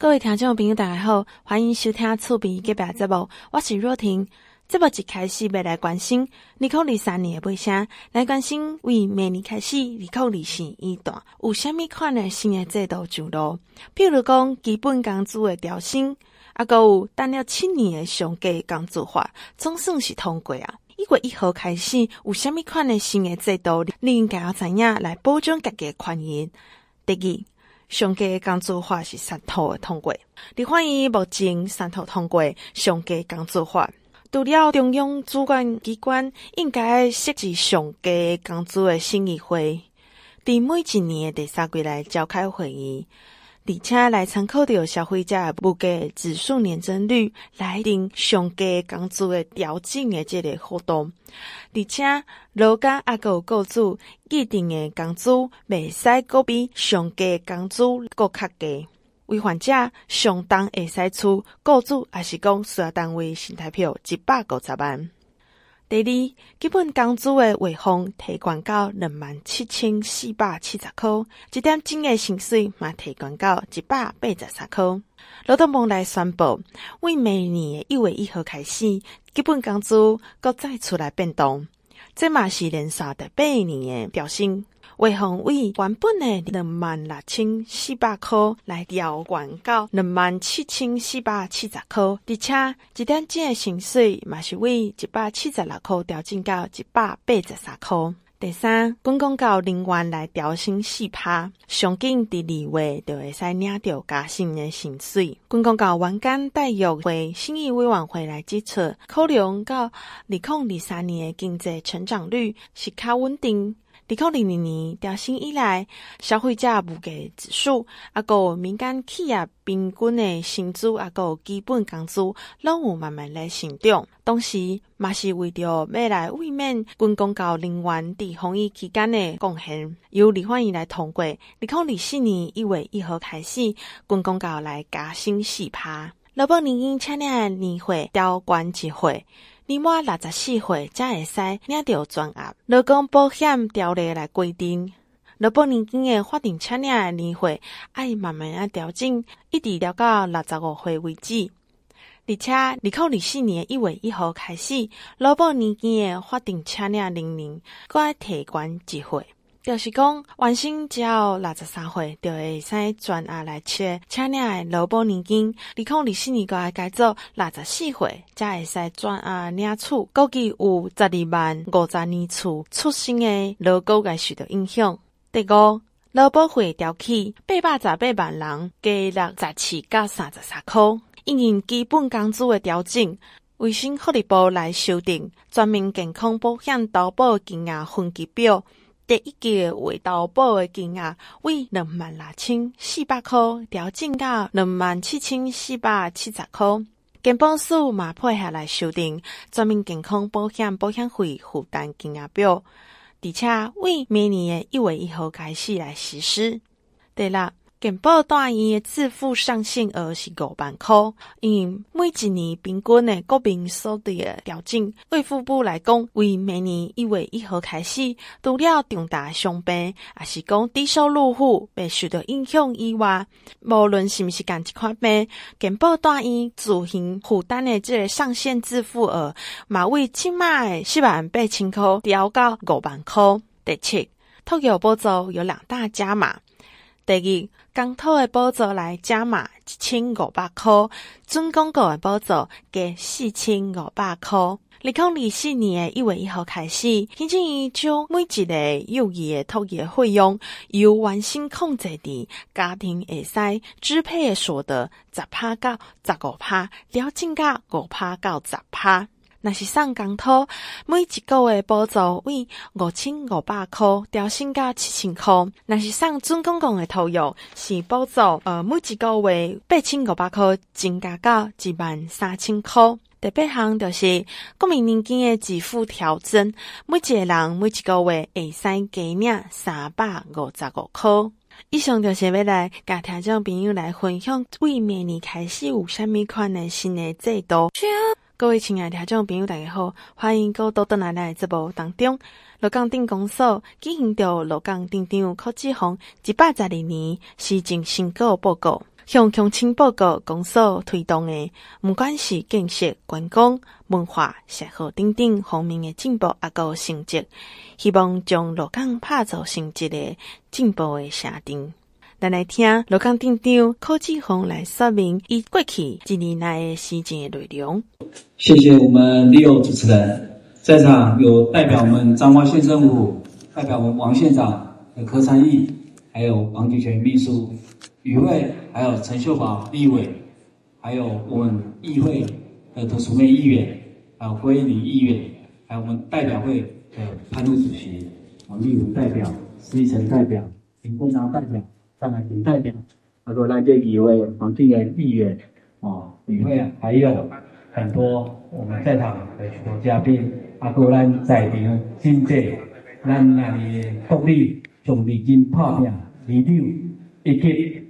各位听众朋友，大家好，欢迎收听厝边隔壁节目，我是若婷。节目一开始要来关心二零二三年的尾声，来关心为明年开始二零二四一段有虾米款的新的制度上路，比如讲基本工资的调薪，啊，阁有等了七年的上计工资法，总算是通过啊。一月一号开始有虾米款的新的制度，你应该要知影来保障家己的权益。第二。上届工资法是三读通过，立法院目前三套通过上届工资法。除了中央主管机关应该设置上届工资的审议会，伫每一年的第三季来召开会议。而且来参考着消费者物价指数年增率来定上计工资的调整的这个活动，而且劳工也有雇主拟定的工资未使高比上计工资阁较低，违反者相当会使出雇主也是讲事业单位新台币一百五十万。第二，基本工资的位方提悬到两万七千四百七十块，一点钟的薪水嘛提悬到一百八十三块。劳动部来宣布，为明年的一月一号开始，基本工资搁再出来变动，这嘛是连续第八年的调升。为方为原本的两万六千四百块来调悬到两万七千四百七十块，而且一点钟的薪水嘛是为一百七十六块调整到一百八十三块。第三，军公告人员来调升四趴，上紧第二月就会使领到加薪的薪水。军公告员工待遇会审议委员会来指出，考量到二零二三年的经济成长率是较稳定。二零二二年调升以来，消费者物价指数，啊，个民间企业平均的薪资，啊，个基本工资，拢有慢慢来成长。同时，嘛是为着未来慰勉军公教人员伫防疫期间的贡献，由李焕英来通过。二零二四年一月一号开始，军公教来加薪四趴。劳保年金请领年会调关一会。年满六十四岁才会使领到专额。劳工保险条例来规定，劳保年金的法定请领年岁爱慢慢啊调整，一直调到六十五岁为止。而且，二零二四年一月一号开始，劳保年金的法定请领年龄搁要提悬一岁。就是讲，原先只要六十三岁就会使专额来切请领的劳保年金，二零二四年阁爱改做六十四岁才会使专额领取。估计有十二万五十年次出生的劳工该受到影响。第五，劳保费调起八百十八万人加六十七到三十三块，因应基本工资的调整，卫生福利部来修订全民健康保险投保金额分级表。第一季为投保的金额为两万六千四百块，调整到两万七千四百七十块。健保署嘛配合来修订全民健康保险保险费负担金额表，而且为明年的一月一号开始来实施。对了。健保大医的自付上限额是五万块，因每一年平均的国民所得的调整，卫福部来讲，为明年一月一号开始，除了重大伤病，也是讲低收入户未受到影响以外，无论是毋是共一款病，健保大医自行负担的这个上限自付额，嘛为起码的四万八千块调到五万块。第七，托幼补助有两大加码。第二，公托的补助来加码一千五百块，准公告的补助加四千五百块。二零二四年的一月一号开始，行政院将每一个幼儿的托儿费用由原先控制的家庭会使支配的所得十趴到十五趴，调整到五趴到十趴。若是送公托，每一个月补助为五千五百块，调升到七千块。若是送准公共的托育，是补助呃每一个月八千五百块，增加到一万三千块。第八项就是国民年金的给付调整，每一个人每一个月会使加领三百五十五块。以上就是要来甲听众朋友来分享，为明年开始有虾米款的新的制度。各位亲爱的听众朋友，大家好，欢迎各位到来节目当中。鹿港镇公所举行着鹿港镇长柯志宏一百十二年施政成果报告。向乡亲报告公所推动的，不管是建设、观光、文化、社会等等方面的进步，啊个成绩，希望将鹿港打造成一个进步的城镇。咱来听鹿港镇长柯志宏来说明伊过去一年来的事情的内容。谢谢我们 Leo 主持人，在场有代表我们彰化县政府，代表我们王县长的柯参议，还有王菊泉秘书。与会还有陈秀宝立委，还有我们议会的涂淑媚议员，还有郭益里议员，还有我们代表会的潘路主席，王立武代表，施一成代表，林凤章代表，张海平代表，还有来这几位黄敬元议员，哦，与会还有很多我们在场的许多嘉宾，阿哥咱在场经济，咱那里福利从礼金拍拼，礼六以及。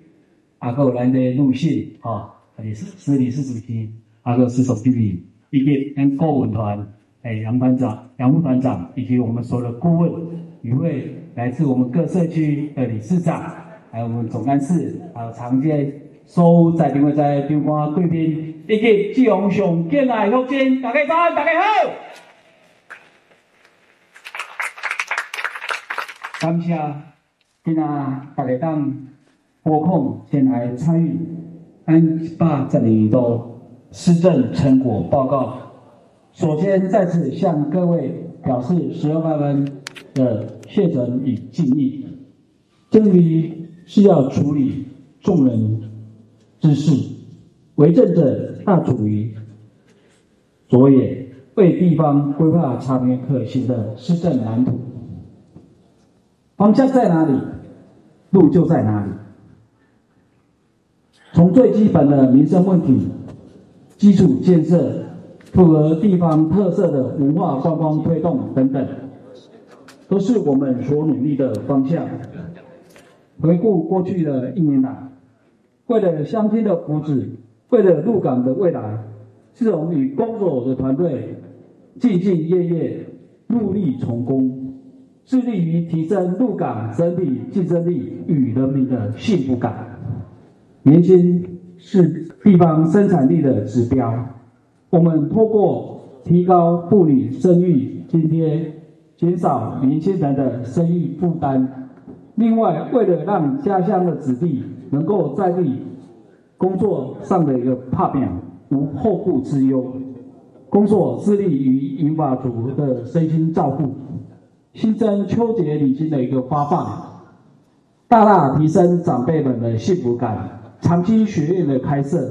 阿哥，咱的陆信，哈，还是施理事主席，阿哥施总经理，以及跟顾问团，哎，杨团长、杨副团长，以及我们所有的顾问，一位来自我们各社区的理事长，还有我们总干事，还有长街，所有在场的在场官贵宾，以及志宏上进来福建，大家早，大家好，感谢今仔大家当。拨空前来参与安坝这里的施政成果报告。首先再次向各位表示十二万分的谢忱与敬意。政于是要处理众人之事，为政者大处于着眼，为地方规划长远可行的施政蓝图。方向在哪里，路就在哪里。从最基本的民生问题、基础建设、符合地方特色的文化观光推动等等，都是我们所努力的方向。回顾过去的一年来，为了乡亲的福祉，为了鹿港的未来，志宏与工作的团队兢兢业业、努力从工，致力于提升鹿港整体竞争力与人民的幸福感。年轻是地方生产力的指标。我们透过提高妇女生育津贴，减少年轻人的生育负担。另外，为了让家乡的子弟能够在地工作上的一个打拼，无后顾之忧，工作致力于银发族的身心照顾，新增秋节礼金的一个发放，大大提升长辈们的幸福感。长青学院的开设，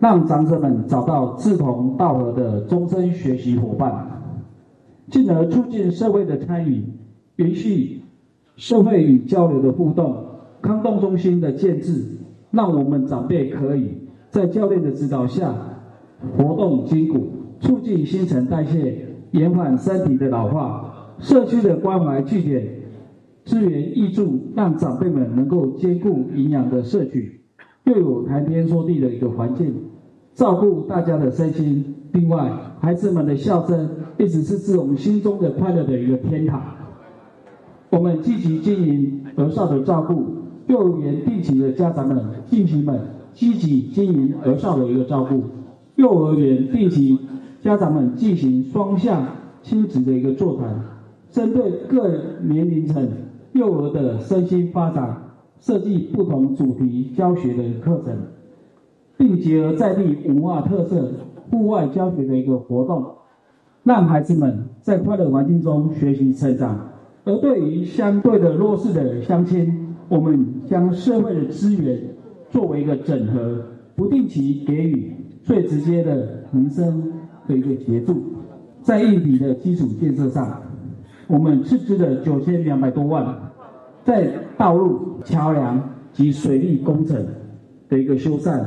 让长者们找到志同道合的终身学习伙伴，进而促进社会的参与，延续社会与交流的互动。康动中心的建置，让我们长辈可以在教练的指导下活动筋骨，促进新陈代谢，延缓身体的老化。社区的关怀据点。资源挹注，让长辈们能够兼顾营养的摄取，又有谈天说地的一个环境，照顾大家的身心。另外，孩子们的笑声一直是自我们心中的快乐的一个天堂。我们积极经营儿少的照顾，幼儿园定期的家长们、亲戚们积极经营儿少的一个照顾，幼儿园定期家长们进行双向亲子的一个座谈，针对各年龄层。幼儿的身心发展，设计不同主题教学的课程，并结合在地文化特色、户外教学的一个活动，让孩子们在快乐环境中学习成长。而对于相对的弱势的乡亲，我们将社会的资源作为一个整合，不定期给予最直接的民生的一个协助。在硬体的基础建设上，我们斥资了九千两百多万。在道路、桥梁及水利工程的一个修缮，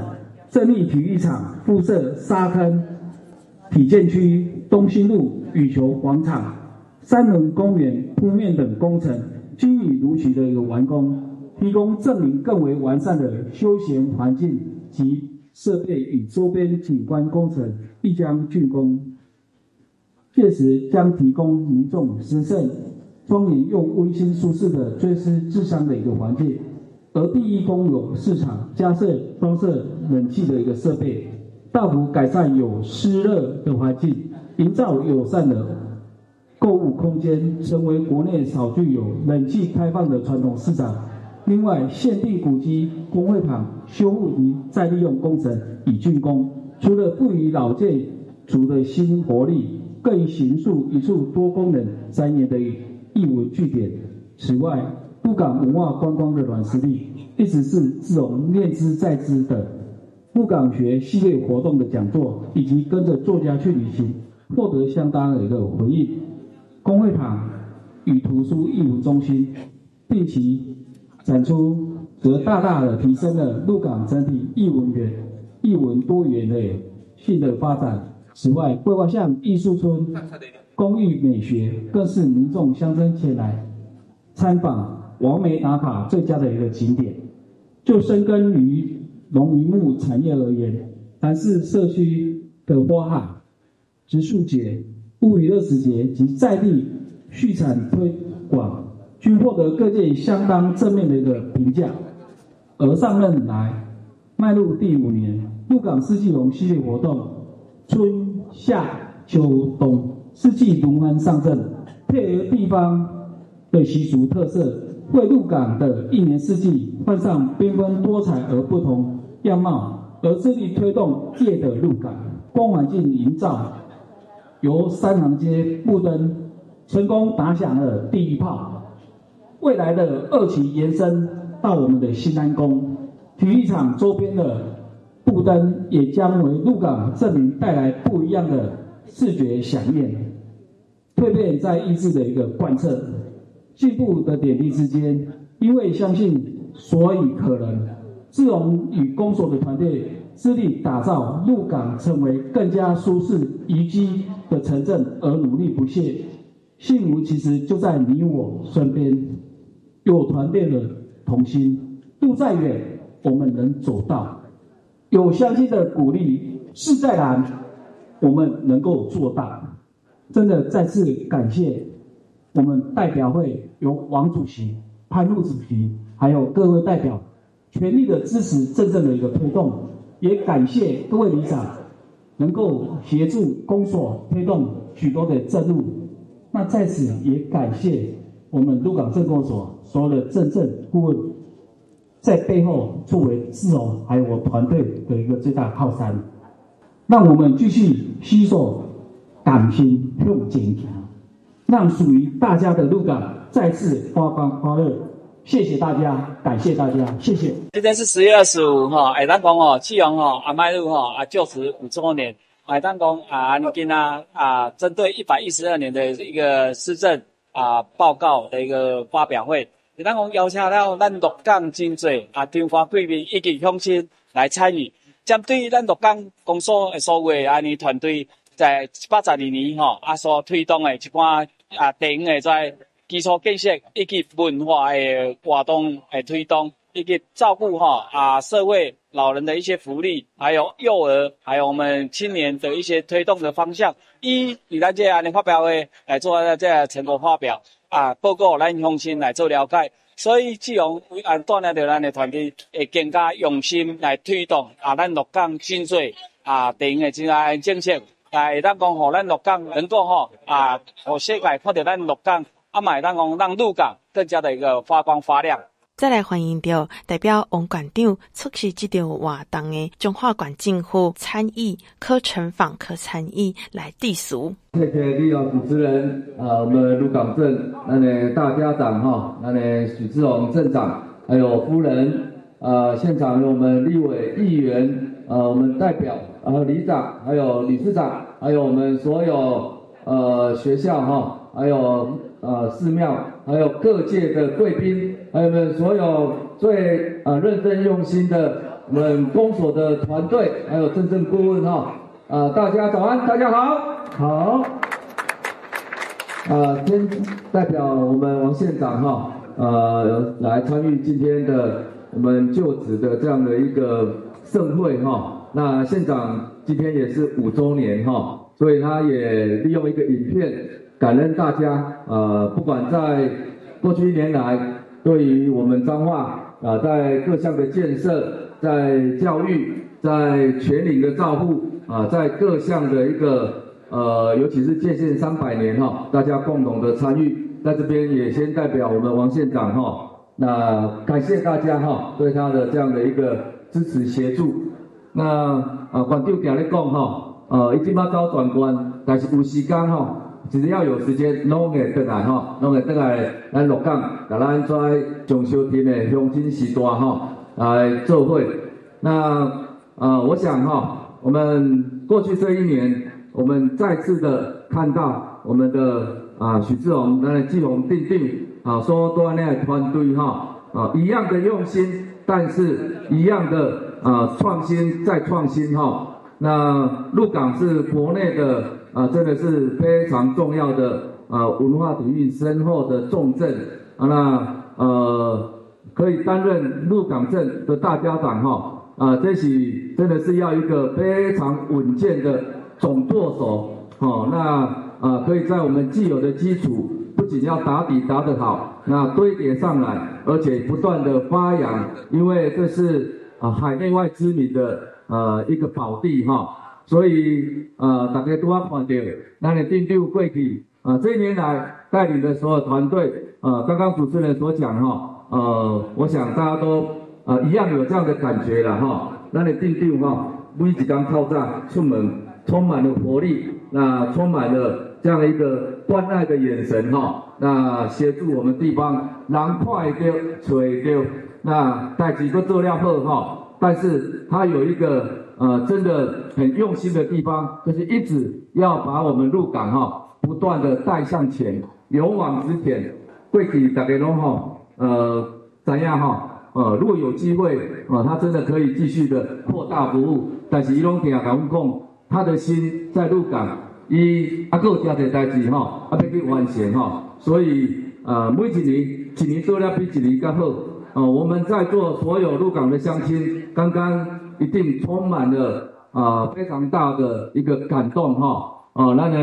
胜利体育场附设沙坑、体健区、东兴路羽球广场、三轮公园铺面等工程均已如期的一个完工，提供证明更为完善的休闲环境及设备与周边景观工程必将竣工，届时将提供民众实胜。双赢又温馨舒适的追思智商的一个环境，而第一公有市场加设装设冷气的一个设备，大幅改善有湿热的环境，营造友善的购物空间，成为国内少具有冷气开放的传统市场。另外，限定古迹公会堂修复及再利用工程已竣工，除了赋予老建筑的新活力，更形塑一处多功能三年的艺文据点。此外，布港文化观光的软实力，一直是志荣念兹在兹的布港学系列活动的讲座，以及跟着作家去旅行，获得相当的一个回应。公会堂与图书艺文中心定期展出，则大大的提升了鹿港整体艺文园、艺文多元的性的发展。此外，桂花巷艺术村、公寓美学，更是民众乡绅前来参访。网美打卡最佳的一个景点，就深耕于农渔牧产业而言，凡是社区的花海、植树节、物娱乐时节及在地畜产推广，均获得各界相当正面的一个评价。而上任来，迈入第五年，鹿港四季龙系列活动，春夏秋冬四季轮番上阵，配合地方的习俗特色。为鹿港的一年四季换上缤纷多彩而不同样貌，而致力推动夜的鹿港光环境营造，由三行街布灯成功打响了第一炮。未来的二期延伸到我们的新安宫体育场周边的布灯，也将为鹿港镇民带来不一样的视觉饗宴，蜕变在意志的一个贯彻。进步的点滴之间，因为相信，所以可能。志荣与公所的团队致力打造鹿港成为更加舒适宜居的城镇而努力不懈。幸福其实就在你我身边，有团队的同心，路再远我们能走到；有乡亲的鼓励，事再难我们能够做到。真的再次感谢。我们代表会由王主席、潘路主席，还有各位代表，全力的支持真正的一个推动，也感谢各位里长能够协助公所推动许多的政务。那在此也感谢我们鹿港镇公所所有的镇政顾问，在背后作为志荣还有我团队的一个最大靠山。让我们继续携手同心用坚强。让属于大家的鹿港再次发光发热，谢谢大家，感谢大家，谢谢。今天是十月二十五号，爱当公哦，志荣哦，阿迈路哈啊就职五周年，爱当公啊，你今啊啊，针对一百一十二年的一个施政啊报告的一个发表会，爱当公邀请到咱鹿港真济啊，中华贵宾以及乡亲来参与，针对咱鹿港公所的所有安尼团队在八十二年哈啊所推动的一寡。啊，电影的在基础建设以及文化的活动的推动，以及照顾哈啊社会老人的一些福利，还有幼儿，还有我们青年的一些推动的方向，以与咱这样的发表会来做这个成果发表啊，报告咱乡亲来做了解。所以，志荣按锻炼着咱的团队，会更加用心来推动啊，咱鹿港真济啊电影的这个政策。来，当讲吼，咱鹿港能够吼啊，互世界看到咱鹿港，啊，买当讲让鹿港更加的一个发光发亮。再来欢迎到代表王馆长出席这场活动的中华馆政府参议柯成访柯参议来递俗。谢谢利用主持人啊，我们鹿港镇那里大家长哈，那里许志荣镇长，还有夫人啊，现场有我们立委议员啊，我们代表。呃，里长，还有理事长，还有我们所有呃学校哈，还有呃寺庙，还有各界的贵宾，还有我们所有最呃认真用心的我们公所的团队，还有镇政顾问哈，啊、呃、大家早安，大家好，好，啊、呃、先代表我们王县长哈，呃来参与今天的我们就职的这样的一个盛会哈。那县长今天也是五周年哈，所以他也利用一个影片感恩大家，呃，不管在过去一年来对于我们彰化啊，在各项的建设，在教育，在全龄的照护啊，在各项的一个呃，尤其是建县三百年哈，大家共同的参与，在这边也先代表我们王县长哈，那感谢大家哈对他的这样的一个支持协助。那啊，馆长讲咧讲哈，呃，一今嘛走转关，但是有时间哈。只要有时间，弄个回来哈，弄个回来来鹿港，甲咱在中小厅的黄金时段哈来做会。那呃，我想哈，我们过去这一年，我们再次的看到我们的啊许志宏，那季宏定定啊，说多那团队哈啊一样的用心，但是一样的啊创新再创新哈。那鹿港是国内的。啊，真的是非常重要的啊，文化底蕴深厚的重镇。啊，那呃，可以担任鹿港镇的大家长哈。啊，这是真的是要一个非常稳健的总舵手哦，那啊，可以在我们既有的基础，不仅要打底打得好，那堆叠上来，而且不断的发扬，因为这是啊海内外知名的呃一个宝地哈。所以，呃，大家都要看到，那你定调过去，啊，这一年来带领的所有团队，呃，刚刚主持人所讲哈，呃，我想大家都，呃，一样有这样的感觉了哈。那你定调哈，每一天透早出门，充满了活力，那充满了这样的一个关爱的眼神哈，那协助我们地方，人看会到，找会到，那带几个做料好哈，但是他有一个。呃，真的很用心的地方，就是一直要把我们鹿港哈，不断的带向前，勇往直前。过去大家拢哈，呃，怎样哈？呃，如果有机会，呃，他真的可以继续的扩大服务。但是伊拢听讲讲，他的心在鹿港，伊阿个家的代志哈，阿要去完成哈。所以呃，每一年一年做了比一年更好。呃，我们在座所有鹿港的乡亲，刚刚。一定充满了啊、呃、非常大的一个感动哈。啊，那呢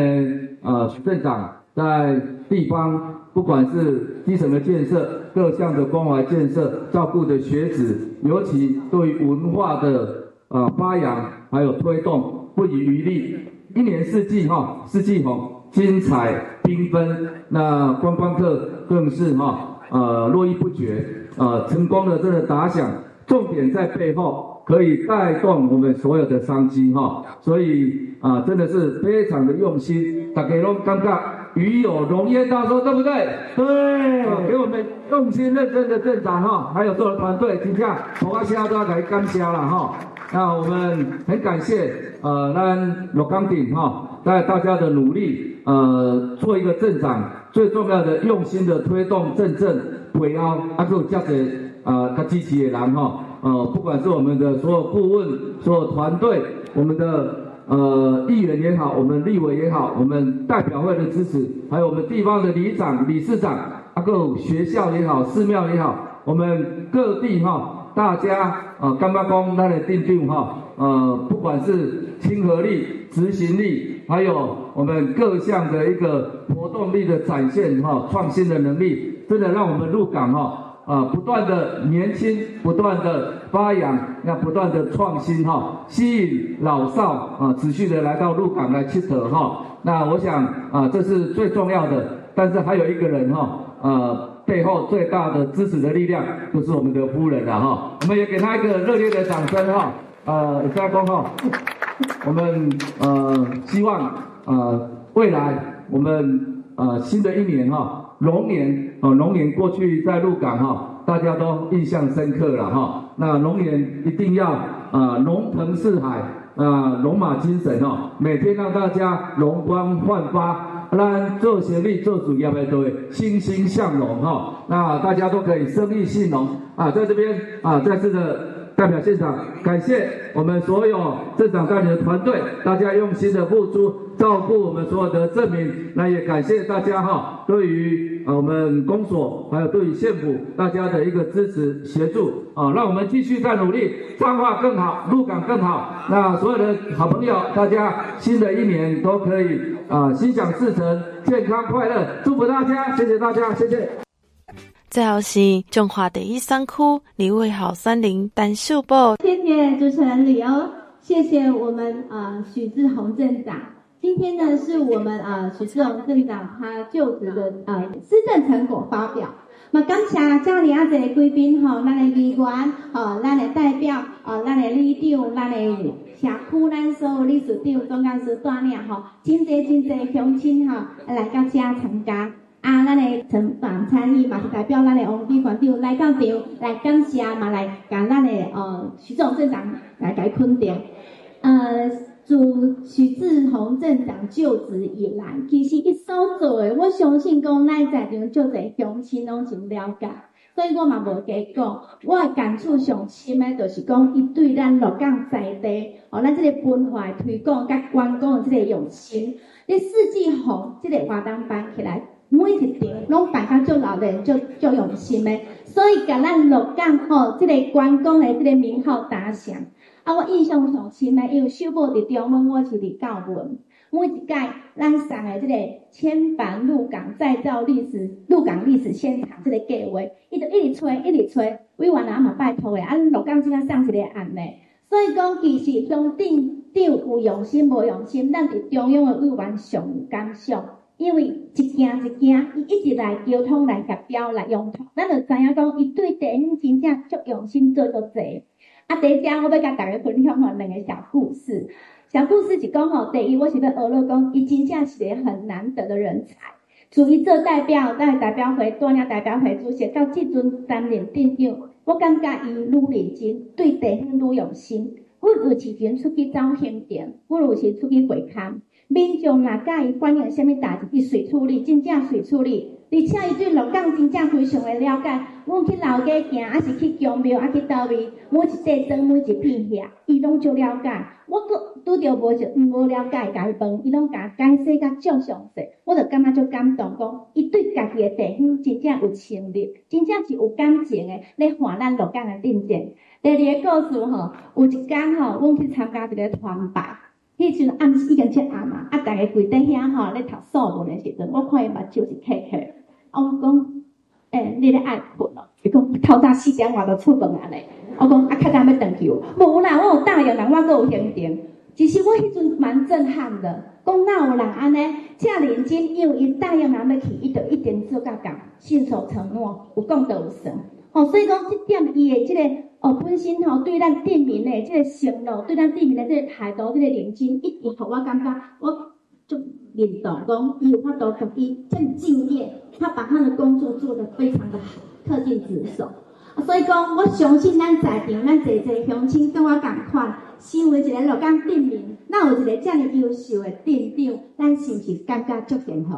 呃许镇长在地方不管是基层的建设，各项的关怀建设，照顾的学子，尤其对文化的啊、发扬还有推动不遗余力，一年四季哈四季红精彩缤纷，那观光客更是哈呃络绎不绝啊、呃，成功的这个打响，重点在背后。可以带动我们所有的商机哈，所以啊，真的是非常的用心。大家都感觉与有荣焉，大家说对不对？对，啊、给我们用心认真的镇长哈，还有所有的团队，请下我阿虾都要来感谢了哈。那我们很感谢呃，咱鹿港镇哈，在大家的努力呃，做一个镇长最重要的用心的推动镇政，背后还有这些啊，他支持的人哈。呃，不管是我们的所有顾问、所有团队，我们的呃议员也好，我们立委也好，我们代表会的支持，还有我们地方的里长、理事长，啊，各学校也好，寺庙也好，我们各地哈，大家呃，刚刚讲那里定定哈，呃，不管是亲和力、执行力，还有我们各项的一个活动力的展现哈，创新的能力，真的让我们入港哈。啊，不断的年轻，不断的发扬，那不断的创新哈，吸引老少啊，持续的来到鹿港来吃喝哈。那我想啊，这是最重要的。但是还有一个人哈，呃，背后最大的支持的力量就是我们的夫人了哈。我们也给他一个热烈的掌声哈。呃，加工哈，我们呃希望呃未来我们呃新的一年哈。龙年哦，龙年过去在鹿港哈，大家都印象深刻了哈。那龙年一定要啊，龙腾四海啊，龙马精神哦，每天让大家容光焕发，让做学历做主要的都会欣欣向荣哈。那大家都可以生意兴隆啊，在这边啊，在这个。代表现场，感谢我们所有镇长带领的团队，大家用心的付出，照顾我们所有的镇民。那也感谢大家哈，对于啊我们公所，还有对于县府大家的一个支持协助啊，让我们继续再努力，彰化更好，鹿港更好。那所有的好朋友，大家新的一年都可以啊心想事成，健康快乐，祝福大家，谢谢大家，谢谢。最后是中华第一山区立委候选人陈秀宝。谢谢主持人李欧，谢谢我们啊许志宏镇长。今天呢是我们啊许志宏镇长他就职的呃施政成果发表。那感谢遮尔啊侪贵宾吼，咱的议员吼，咱的代表哦，咱的里长，咱的社区，咱所有理事长、总干事带领吼，真侪真侪乡亲吼来到遮参加。啊，咱的陈访参与嘛是代表咱的王美馆长来到场来感谢嘛来甲咱的呃徐总镇长来甲伊肯定，呃。自徐志宏镇长就职以来，其实伊所做的，我相信讲咱在场就侪乡亲拢真了解，所以我嘛无加讲。我的感触上深的，就是讲伊对咱鹿港在地，哦，咱这个文化推广甲观光的这个用心。你四季红这个活动办起来，每一场拢办甲足热闹，足足用心的，所以甲咱鹿港吼，这个观光的这个名号打响。啊，我印象上深的，因为秀宝伫中门，我是伫教文。每一届咱送的这个千帆鹿港再造历史，鹿港历史现场这个计划，伊就一直催，一直催。委员啊嘛拜托的，啊，鹿港怎啊送一个案呢？所以讲，其实中顶长有用心无用心，咱伫中央诶委员上有感受，因为一件一件，伊一直来沟通来协调来用，咱就知影讲，伊对地方真正足用心做足济。啊，第一点我要甲大家分享吼两个小故事。小故事是讲吼，第一我是要学了讲，伊真正是个很难得的人才。从伊做代表，在代表会担任代表会主席，到即阵担任镇长，我感觉伊愈认真，对地方愈用心。阮有时阵出去走行程，阮有时出去会勘，民众若甲伊反映啥物代志，伊随处理，真正随处理。而且伊对鹿港真正非常的了解，阮去老家行，还是去宫庙，还是倒位，每一块砖，每一片叶，伊拢足了解。我搁拄着无就无了解家己问，伊拢甲解释甲足详细，我就感觉足感动，讲伊对家己诶地方真正有情理，真正是有感情诶，咧还咱鹿港的镇静。第二个故事吼，有一间吼，阮去参加一个团拜，迄阵暗时已经七暗嘛，啊，逐个跪伫遐吼咧读素文的时阵，我看伊目睭是开开。我讲，诶、欸，你咧爱困咯？伊讲透早四点外就出门啊咧。我讲啊，较早要登去无？无啦，我有答应人，我阁有行程。其实我迄阵蛮震撼的，讲哪有人安尼遮认真，因为伊答应人要去，伊就一定做甲到，信守承诺，有讲就有算。吼、哦，所以讲即点伊的即、这个哦本身吼，对咱店面的即个承诺，对咱店面的即个态度，即、这个认真，一直互我感觉我就认同讲，伊有法度同伊真敬业。他把他的工作做得非常的好，恪尽职守。所以讲，我相信咱在场咱侪侪乡亲跟我共款，身为一个洛江镇民，那有一个这样优秀的镇长，咱是不是感觉足幸福？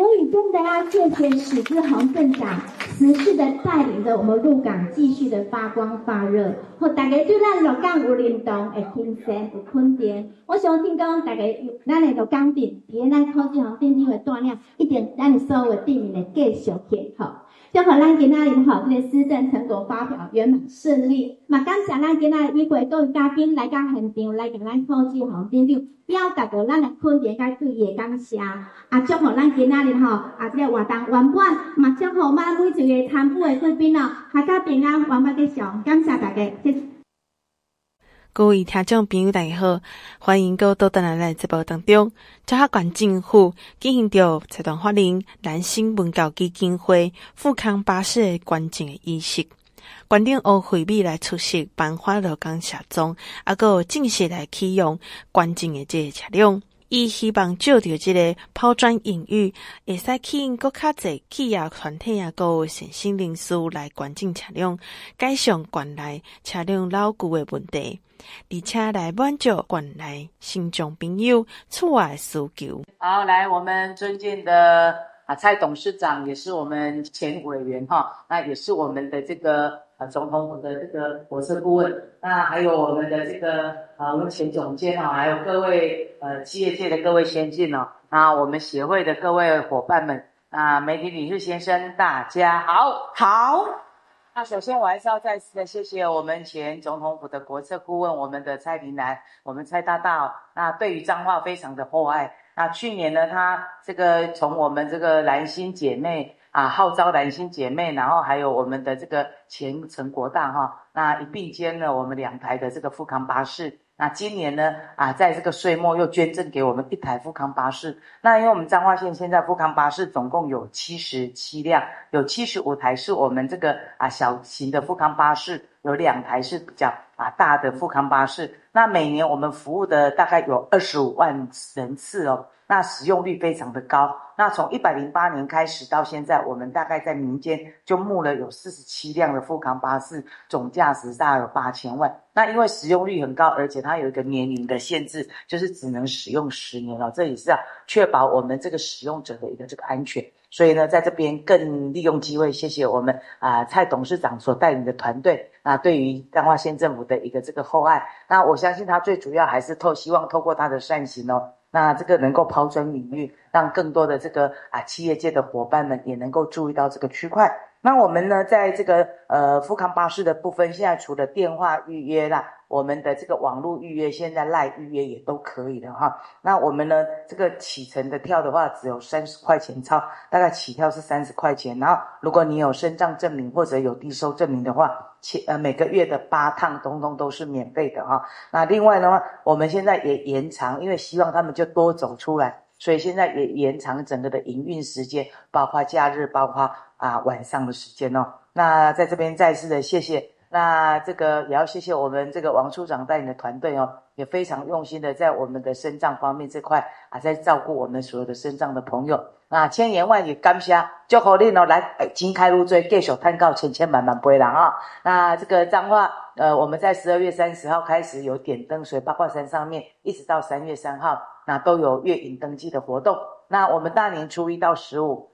所以真的要谢谢许志宏镇长持续的带领着我们鹿港继续的发光发热，和大家对咱鹿港有认同的精神有肯定。我相信讲大家有咱的鹿港镇，在咱许志宏镇长的锻炼，一定咱所有的镇民会继续幸福。祝贺咱今仔日吼，这个施政成果发表圆满顺利。嘛，感谢咱今仔日每位各位嘉宾来到现场，来给咱许志宏镇长表达着咱的肯定甲对伊的感谢。啊，祝贺咱今仔日吼，啊，这个活动圆满。嘛，祝贺咱每一个参与的贵宾哦，大家平安，圆满吉祥。感谢大家，谢谢。各位听众朋友，大家好，欢迎各位到咱来直播当中。嘉义县政府进行着财团法人南新文教基金会富康巴士的观景的仪式，县长欧惠美来出席颁发鹿港社庄，啊，个正式来启用观景的这个车辆。伊希望借着这个抛砖引玉，会使吸引更较侪企业团体啊，个善心人士来观景车辆，改善县内车辆老旧的问题。而且来满足县内新疆朋友出外需求。好，来我们尊敬的啊蔡董事长，也是我们前委员哈，那也是我们的这个呃总统府的这个国策顾问，那还有我们的这个呃我们前总监哈，还有各位呃企业界的各位先进哦，那我们协会的各位伙伴们啊，媒体女士先生，大家好，好。那首先，我还是要再次的谢谢我们前总统府的国策顾问，我们的蔡明南，我们蔡大大。那对于彰化非常的厚爱。那去年呢，他这个从我们这个蓝心姐妹啊，号召蓝心姐妹，然后还有我们的这个前陈国大哈，那一并兼了我们两台的这个富康巴士。那今年呢，啊，在这个岁末又捐赠给我们一台富康巴士。那因为我们彰化县现在富康巴士总共有七十七辆，有七十五台是我们这个啊小型的富康巴士，有两台是比较啊大的富康巴士。那每年我们服务的大概有二十五万人次哦。那使用率非常的高。那从一百零八年开始到现在，我们大概在民间就募了有四十七辆的富康巴士，总价值大概有八千万。那因为使用率很高，而且它有一个年龄的限制，就是只能使用十年了。这也是要确保我们这个使用者的一个这个安全。所以呢，在这边更利用机会，谢谢我们啊蔡董事长所带领的团队啊，对于彰化县政府的一个这个厚爱。那我相信他最主要还是透希望透过他的善行哦。那这个能够抛砖引玉，让更多的这个啊企业界的伙伴们也能够注意到这个区块。那我们呢，在这个呃富康巴士的部分，现在除了电话预约啦，我们的这个网络预约，现在赖预约也都可以了哈。那我们呢，这个启程的跳的话，只有三十块钱钞，大概起跳是三十块钱。然后如果你有身障证明或者有低收证明的话，前呃每个月的八趟通通都是免费的哈。那另外的话，我们现在也延长，因为希望他们就多走出来。所以现在也延长整个的营运时间，包括假日，包括啊晚上的时间哦。那在这边再次的谢谢，那这个也要谢谢我们这个王处长带领的团队哦，也非常用心的在我们的身障方面这块啊，在照顾我们所有的身障的朋友。那千言万语感谢，祝福你哦，来金开路追，继续探告千千万万倍啦啊！那这个脏话，呃，我们在十二月三十号开始有点灯，所以八卦山上面一直到三月三号。那都有月影登记的活动。那我们大年初一到十五，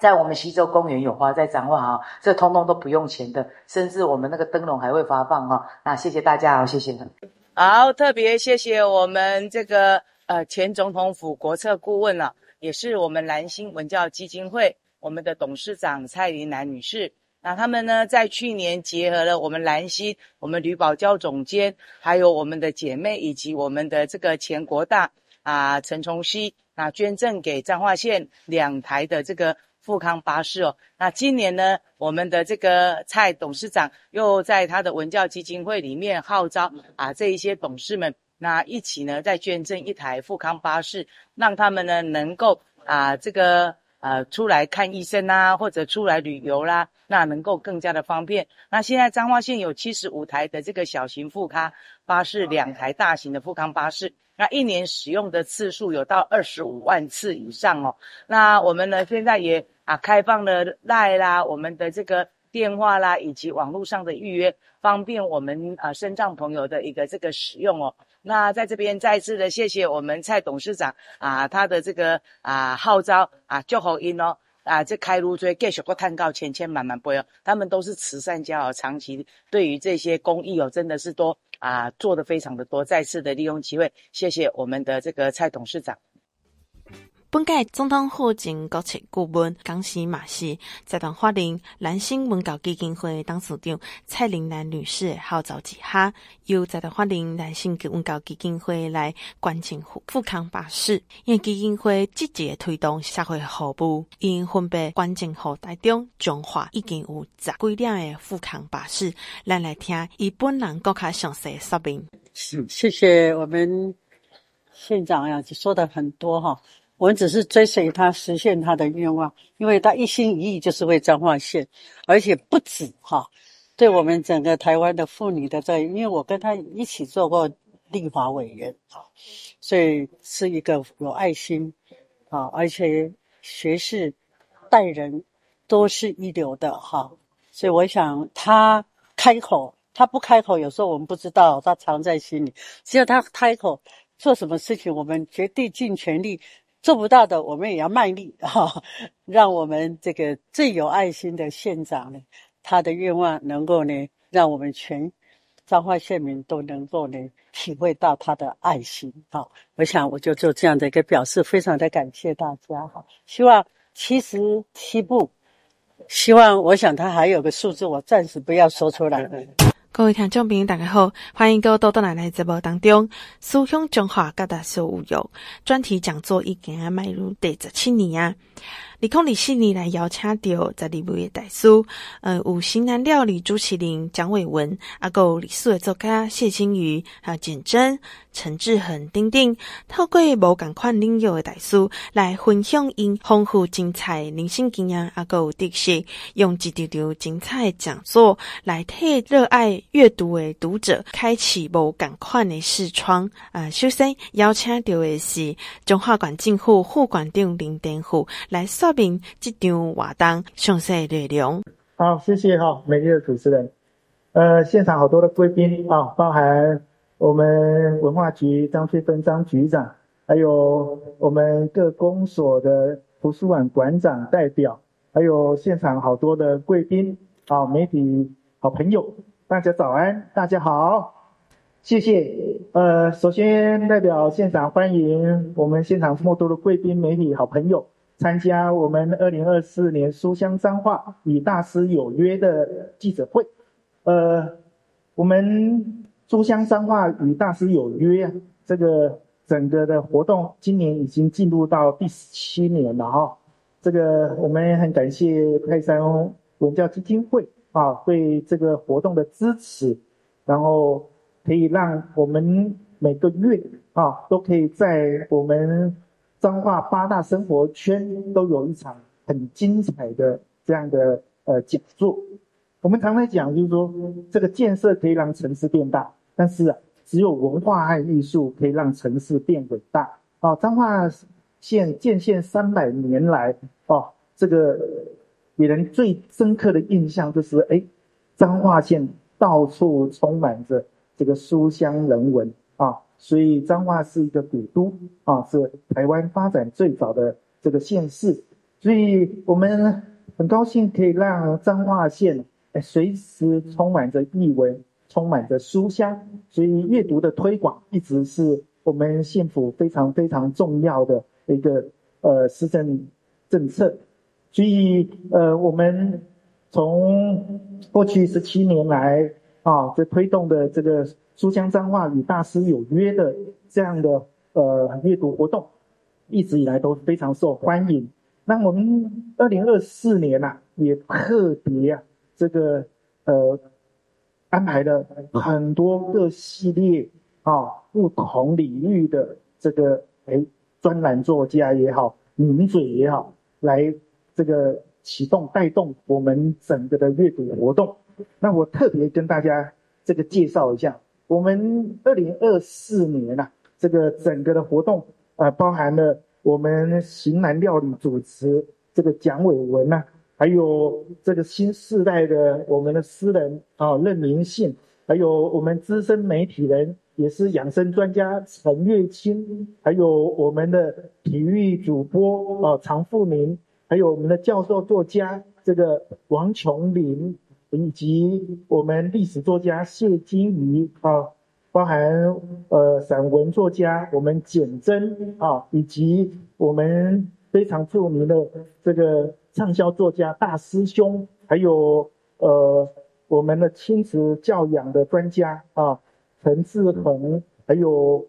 在我们溪洲公园有花在彰化哈，这通通都不用钱的，甚至我们那个灯笼还会发放哈。那谢谢大家好，谢谢。好，特别谢谢我们这个呃前总统府国策顾问了、也是我们蓝心文教基金会我们的董事长蔡琳兰女士。那他们呢，在去年结合了我们蓝心、我们吕宝教总监，还有我们的姐妹以及我们的这个前国大。啊，陈崇熙，那捐赠给彰化县两台的这个富康巴士哦。那今年呢，我们的这个蔡董事长又在他的文教基金会里面号召啊，这一些董事们，那一起呢再捐赠一台富康巴士，让他们呢能够啊这个。呃，出来看医生啊，或者出来旅游啦，那能够更加的方便。那现在彰化县有七十五台的这个小型富康巴士，两台大型的富康巴士，那一年使用的次数有到二十五万次以上哦。那我们呢，现在也啊开放了赖啦，我们的这个电话啦，以及网络上的预约，方便我们啊身障朋友的一个这个使用哦。那在这边再次的谢谢我们蔡董事长啊，他的这个啊号召啊，祝福因哦啊，这开路追继续过探告千千万万不要，他们都是慈善家哦，长期对于这些公益哦，真的是多啊做得非常的多，再次的利用机会，谢谢我们的这个蔡董事长。本届总统府前国策顾问江西马西在段法令兰心文教基金会董事长蔡玲兰女士号召之下，由在段法令兰心文教基金会来关请复康巴士，因基金会积极推动社会服务，因分别关请户台中、中华已经有十几辆的富康巴士，咱来听伊本人更加详细说明。谢谢我们县长呀，就说的很多哈。我们只是追随他实现他的愿望，因为他一心一意就是为彰化县，而且不止哈，对我们整个台湾的妇女的在，因为我跟他一起做过立法委员啊，所以是一个有爱心啊，而且学识待人都是一流的哈，所以我想他开口，他不开口，有时候我们不知道他藏在心里，只要他开口做什么事情，我们绝对尽全力。做不到的，我们也要卖力哈、哦，让我们这个最有爱心的县长呢，他的愿望能够呢，让我们全彰化县民都能够呢，体会到他的爱心。好、我想我就做这样的一个表示，非常的感谢大家。好，希望七十七步，希望我想他还有个数字，我暂时不要说出来。各位听众朋友，大家好，欢迎各位到到来来节目当中。苏香中华各大小有专题讲座已经迈入第十七年啊。二零二四年来邀请到在立位的大师，呃，有型男料理朱麒麟、蒋伟文，啊，还有历史的作家谢金鱼，还有简真、陈志恒等等，透过无共款领域的大师来分享因丰富精彩人生经验，啊，还有特色，用一丢丢精彩讲座来替热爱阅读的读者开启无共款的视窗。啊、首先邀请到的是中华馆政府副馆长林典虎来说。明这场活动详细内容。好，谢谢哈，美丽的主持人。呃，现场好多的贵宾啊，包含我们文化局张翠芬张局长，还有我们各公所的图书馆馆长代表，还有现场好多的贵宾啊，媒体好朋友，大家早安，大家好，谢谢。呃，首先代表现场欢迎我们现场这么多的贵宾、媒体好朋友。参加我们二零二四年书香彰化与大师有约的记者会。呃，我们书香彰化与大师有约啊，这个整个的活动今年已经进入到第十七年了哈。这个我们很感谢泰山文教基金会啊对这个活动的支持，然后可以让我们每个月啊都可以在我们。彰化八大生活圈都有一场很精彩的这样的呃讲座。我们常常讲，就是说这个建设可以让城市变大，但是啊，只有文化和艺术可以让城市变伟大。啊，彰化县建县三百年来，哦，这个给人最深刻的印象就是，哎，彰化县到处充满着这个书香人文。所以彰化是一个古都啊，是台湾发展最早的这个县市，所以我们很高兴可以让彰化县诶随时充满着译文，充满着书香，所以阅读的推广一直是我们县府非常非常重要的一个呃施政政策，所以呃我们从过去十七年来啊，这推动的这个。书香彰化与大师有约的这样的呃阅读活动，一直以来都非常受欢迎。那我们二零二四年呐、啊，也特别啊这个呃安排了很多个系列啊不同领域的这个哎专栏作家也好，名嘴也好，来这个启动带动我们整个的阅读活动。那我特别跟大家这个介绍一下。我们二零二四年呐、啊，这个整个的活动啊、包含了我们型男料理主持这个蒋伟文呐、啊，还有这个新世代的我们的诗人啊任明信，还有我们资深媒体人也是养生专家陈月清，还有我们的体育主播啊常富明，还有我们的教授作家这个王琼林。以及我们历史作家谢金鱼啊，包含呃散文作家我们简真啊，以及我们非常著名的这个畅销作家大师兄，还有呃我们的亲子教养的专家啊陈志恒，还有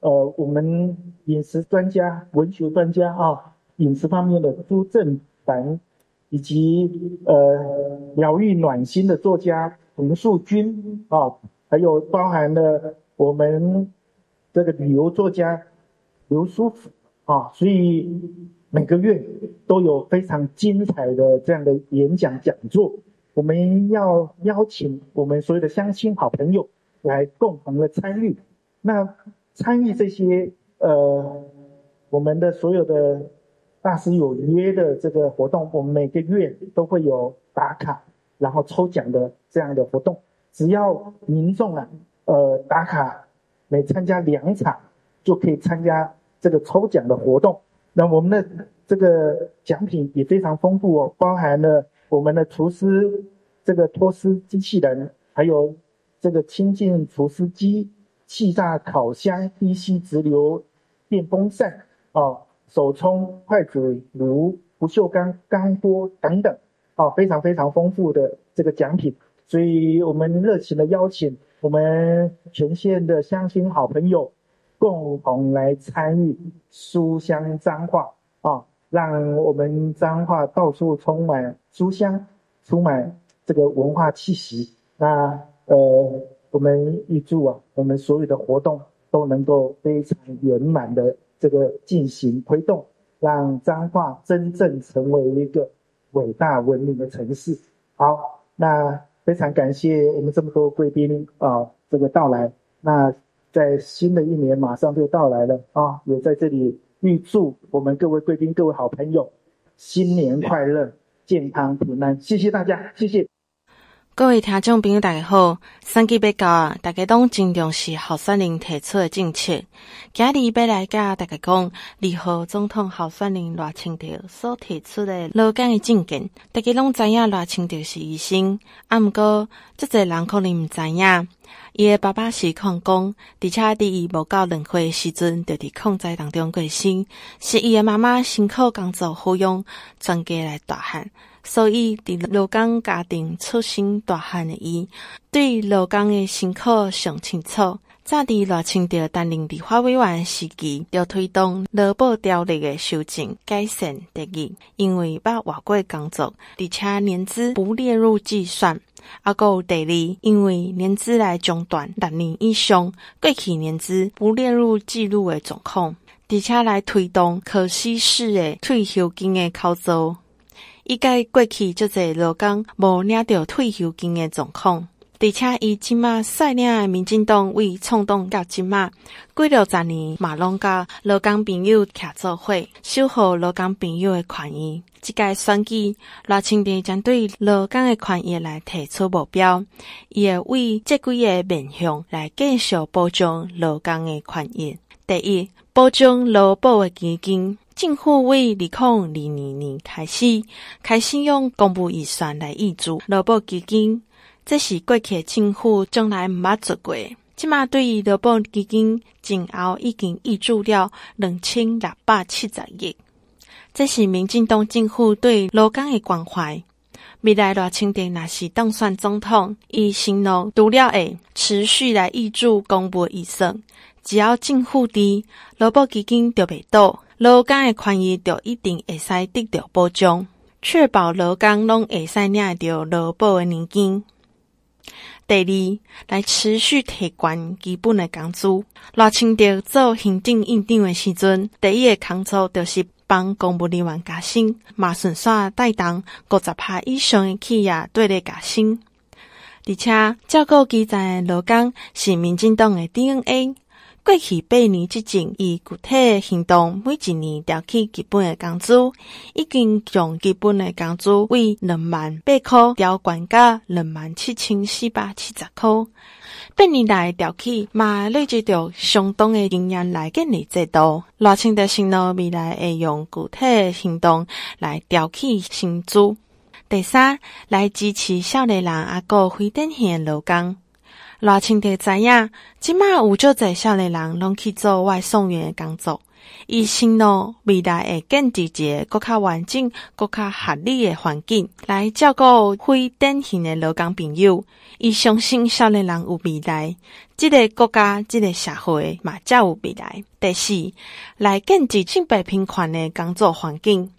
呃我们饮食专家、文学专家啊，饮食方面的朱正凡。以及呃疗愈暖心的作家冯树军啊，还有包含了我们这个旅游作家刘书福啊，所以每个月都有非常精彩的这样的演讲讲座，我们要邀请我们所有的乡亲好朋友来共同的参与，那参与这些呃我们的所有的。大师有约的这个活动，我们每个月都会有打卡，然后抽奖的这样的活动。只要民众啊，呃，打卡每参加两场，就可以参加这个抽奖的活动。那我们的这个奖品也非常丰富哦，包含了我们的厨师这个脱丝机器人，还有这个清净厨师机、气炸烤箱、DC 直流电风扇哦。手冲筷子炉、不锈钢钢锅等等，啊，非常非常丰富的这个奖品。所以我们热情的邀请我们全县的乡亲好朋友，共同来参与书香彰化啊，让我们彰化到处充满书香，充满这个文化气息。那呃，我们预祝啊，我们所有的活动都能够非常圆满的这个进行推动，让彰化真正成为一个伟大文明的城市。好，那。非常感谢我们这么多贵宾啊，这个到来。那在新的一年马上就到来了啊，也在这里预祝我们各位贵宾、各位好朋友新年快乐、健康平安。谢谢大家，谢谢。各位听众朋友，大家好！三季要到啊，大家拢真重视候选人提出的政策。今日要来甲大家讲，二号总统候选人赖清德所提出的劳工的政见。大家拢知影赖清德是医生，啊，毋过即侪人可能毋知影，伊的爸爸是矿工，而且伫伊无够两岁时阵，就伫矿灾当中过身，是伊的妈妈辛苦工作抚养，全家来大汉。所以，伫劳工家庭出生大汉的伊，对劳工的辛苦上清楚。早伫赖清德担任立法委员时期，就推动劳保条例的修正改善得益，因为把外国工作而且年资不列入计算。啊，搁有第二，因为年资来中断六年以上，过去年资不列入记录的状况，而且来推动可稀释的退休金的考造。伊该过去即个劳工无领到退休金的状况，而且伊即马率领的民进党为冲动到即马几六十年，嘛拢甲劳工朋友徛做伙，守护劳工朋友的权益。即个选举，赖清德将对劳工的权益来提出目标，伊会为这几个面向来继续保障劳工的权益。第一，保障劳保的基金。政府为二零二二年开始开始用公务预算来挹注劳保基金，这是过去政府从来毋捌做过。即马对于劳保基金前后已经挹注了两千六百七十亿，这是民进党政府对劳工的关怀。未来赖清德若是当选总统，伊承诺除了会持续来挹注公务预算，只要政府伫劳保基金就袂倒。劳工的权益就一定会使得到保障，确保劳工拢会使领到劳保的年金。第二，来持续提悬基本的工资。赖清德做行政院长的时阵，第一个工作就是帮公务人员加薪，马顺刷带动五十趴以上的企业对咧加薪，而且照顾基层的劳工是民进党的 DNA。过去八年之前，以具体行动，每一年调起基本的工资，已经将基本的工资为两万八块调悬到两万七千四百七十块。八年来调起，嘛累积着相当的经验来建立制度。赖清德承诺未来会用具体行动来调起薪资。第三，来支持少年人阿个非典型劳工。赖清德知影，即马有足侪少年人拢去做外送员的工作。伊承诺未来会建立一个更较完整、更较合理的环境，来照顾非典型的劳工朋友。伊相信少年人有未来，这个国家、这个社会嘛，才有未来。第四，来建立性别平权的工作环境。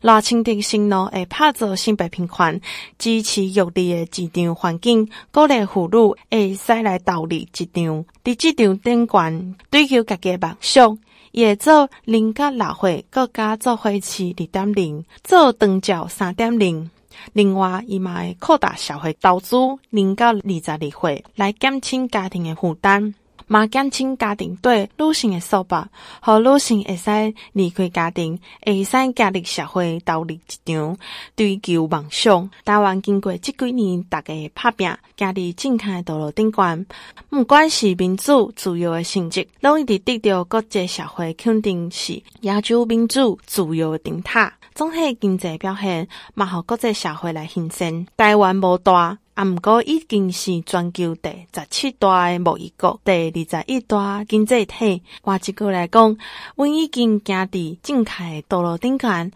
赖清德承诺会拍造性别平权、支持育儿的市场环境，鼓励妇女会使来投入市场。伫市场顶悬追求家己的梦想，也做零甲六岁，各家做花期二点零，做长照三点零。另外，伊嘛会扩大社会投资，零到二十二岁来减轻家庭的负担。嘛减轻家庭对女性的束缚，和女性会使离开家庭，会使加入社会，投入职场，追求梦想。台湾经过这几年大家拍拼，行伫正确的道路顶悬，不管是民主自由的成绩，拢一直得到国际社会肯定，是亚洲民主自由的灯塔。总体经济表现嘛，互国际社会来形成。台湾无大。啊，毋过已经是全球第十七大诶贸易国，第二十一大经济体。换一句来讲，阮已经行伫正确诶道路顶悬，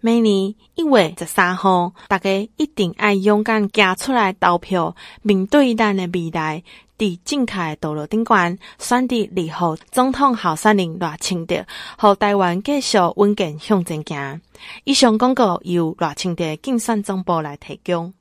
每年一月十三号，大家一定要勇敢行出来投票，面对咱的未来，伫正确诶道路顶悬，选择二号总统候选人赖清德，互台湾继续稳健向前行。以上广告由赖清德竞选总部来提供。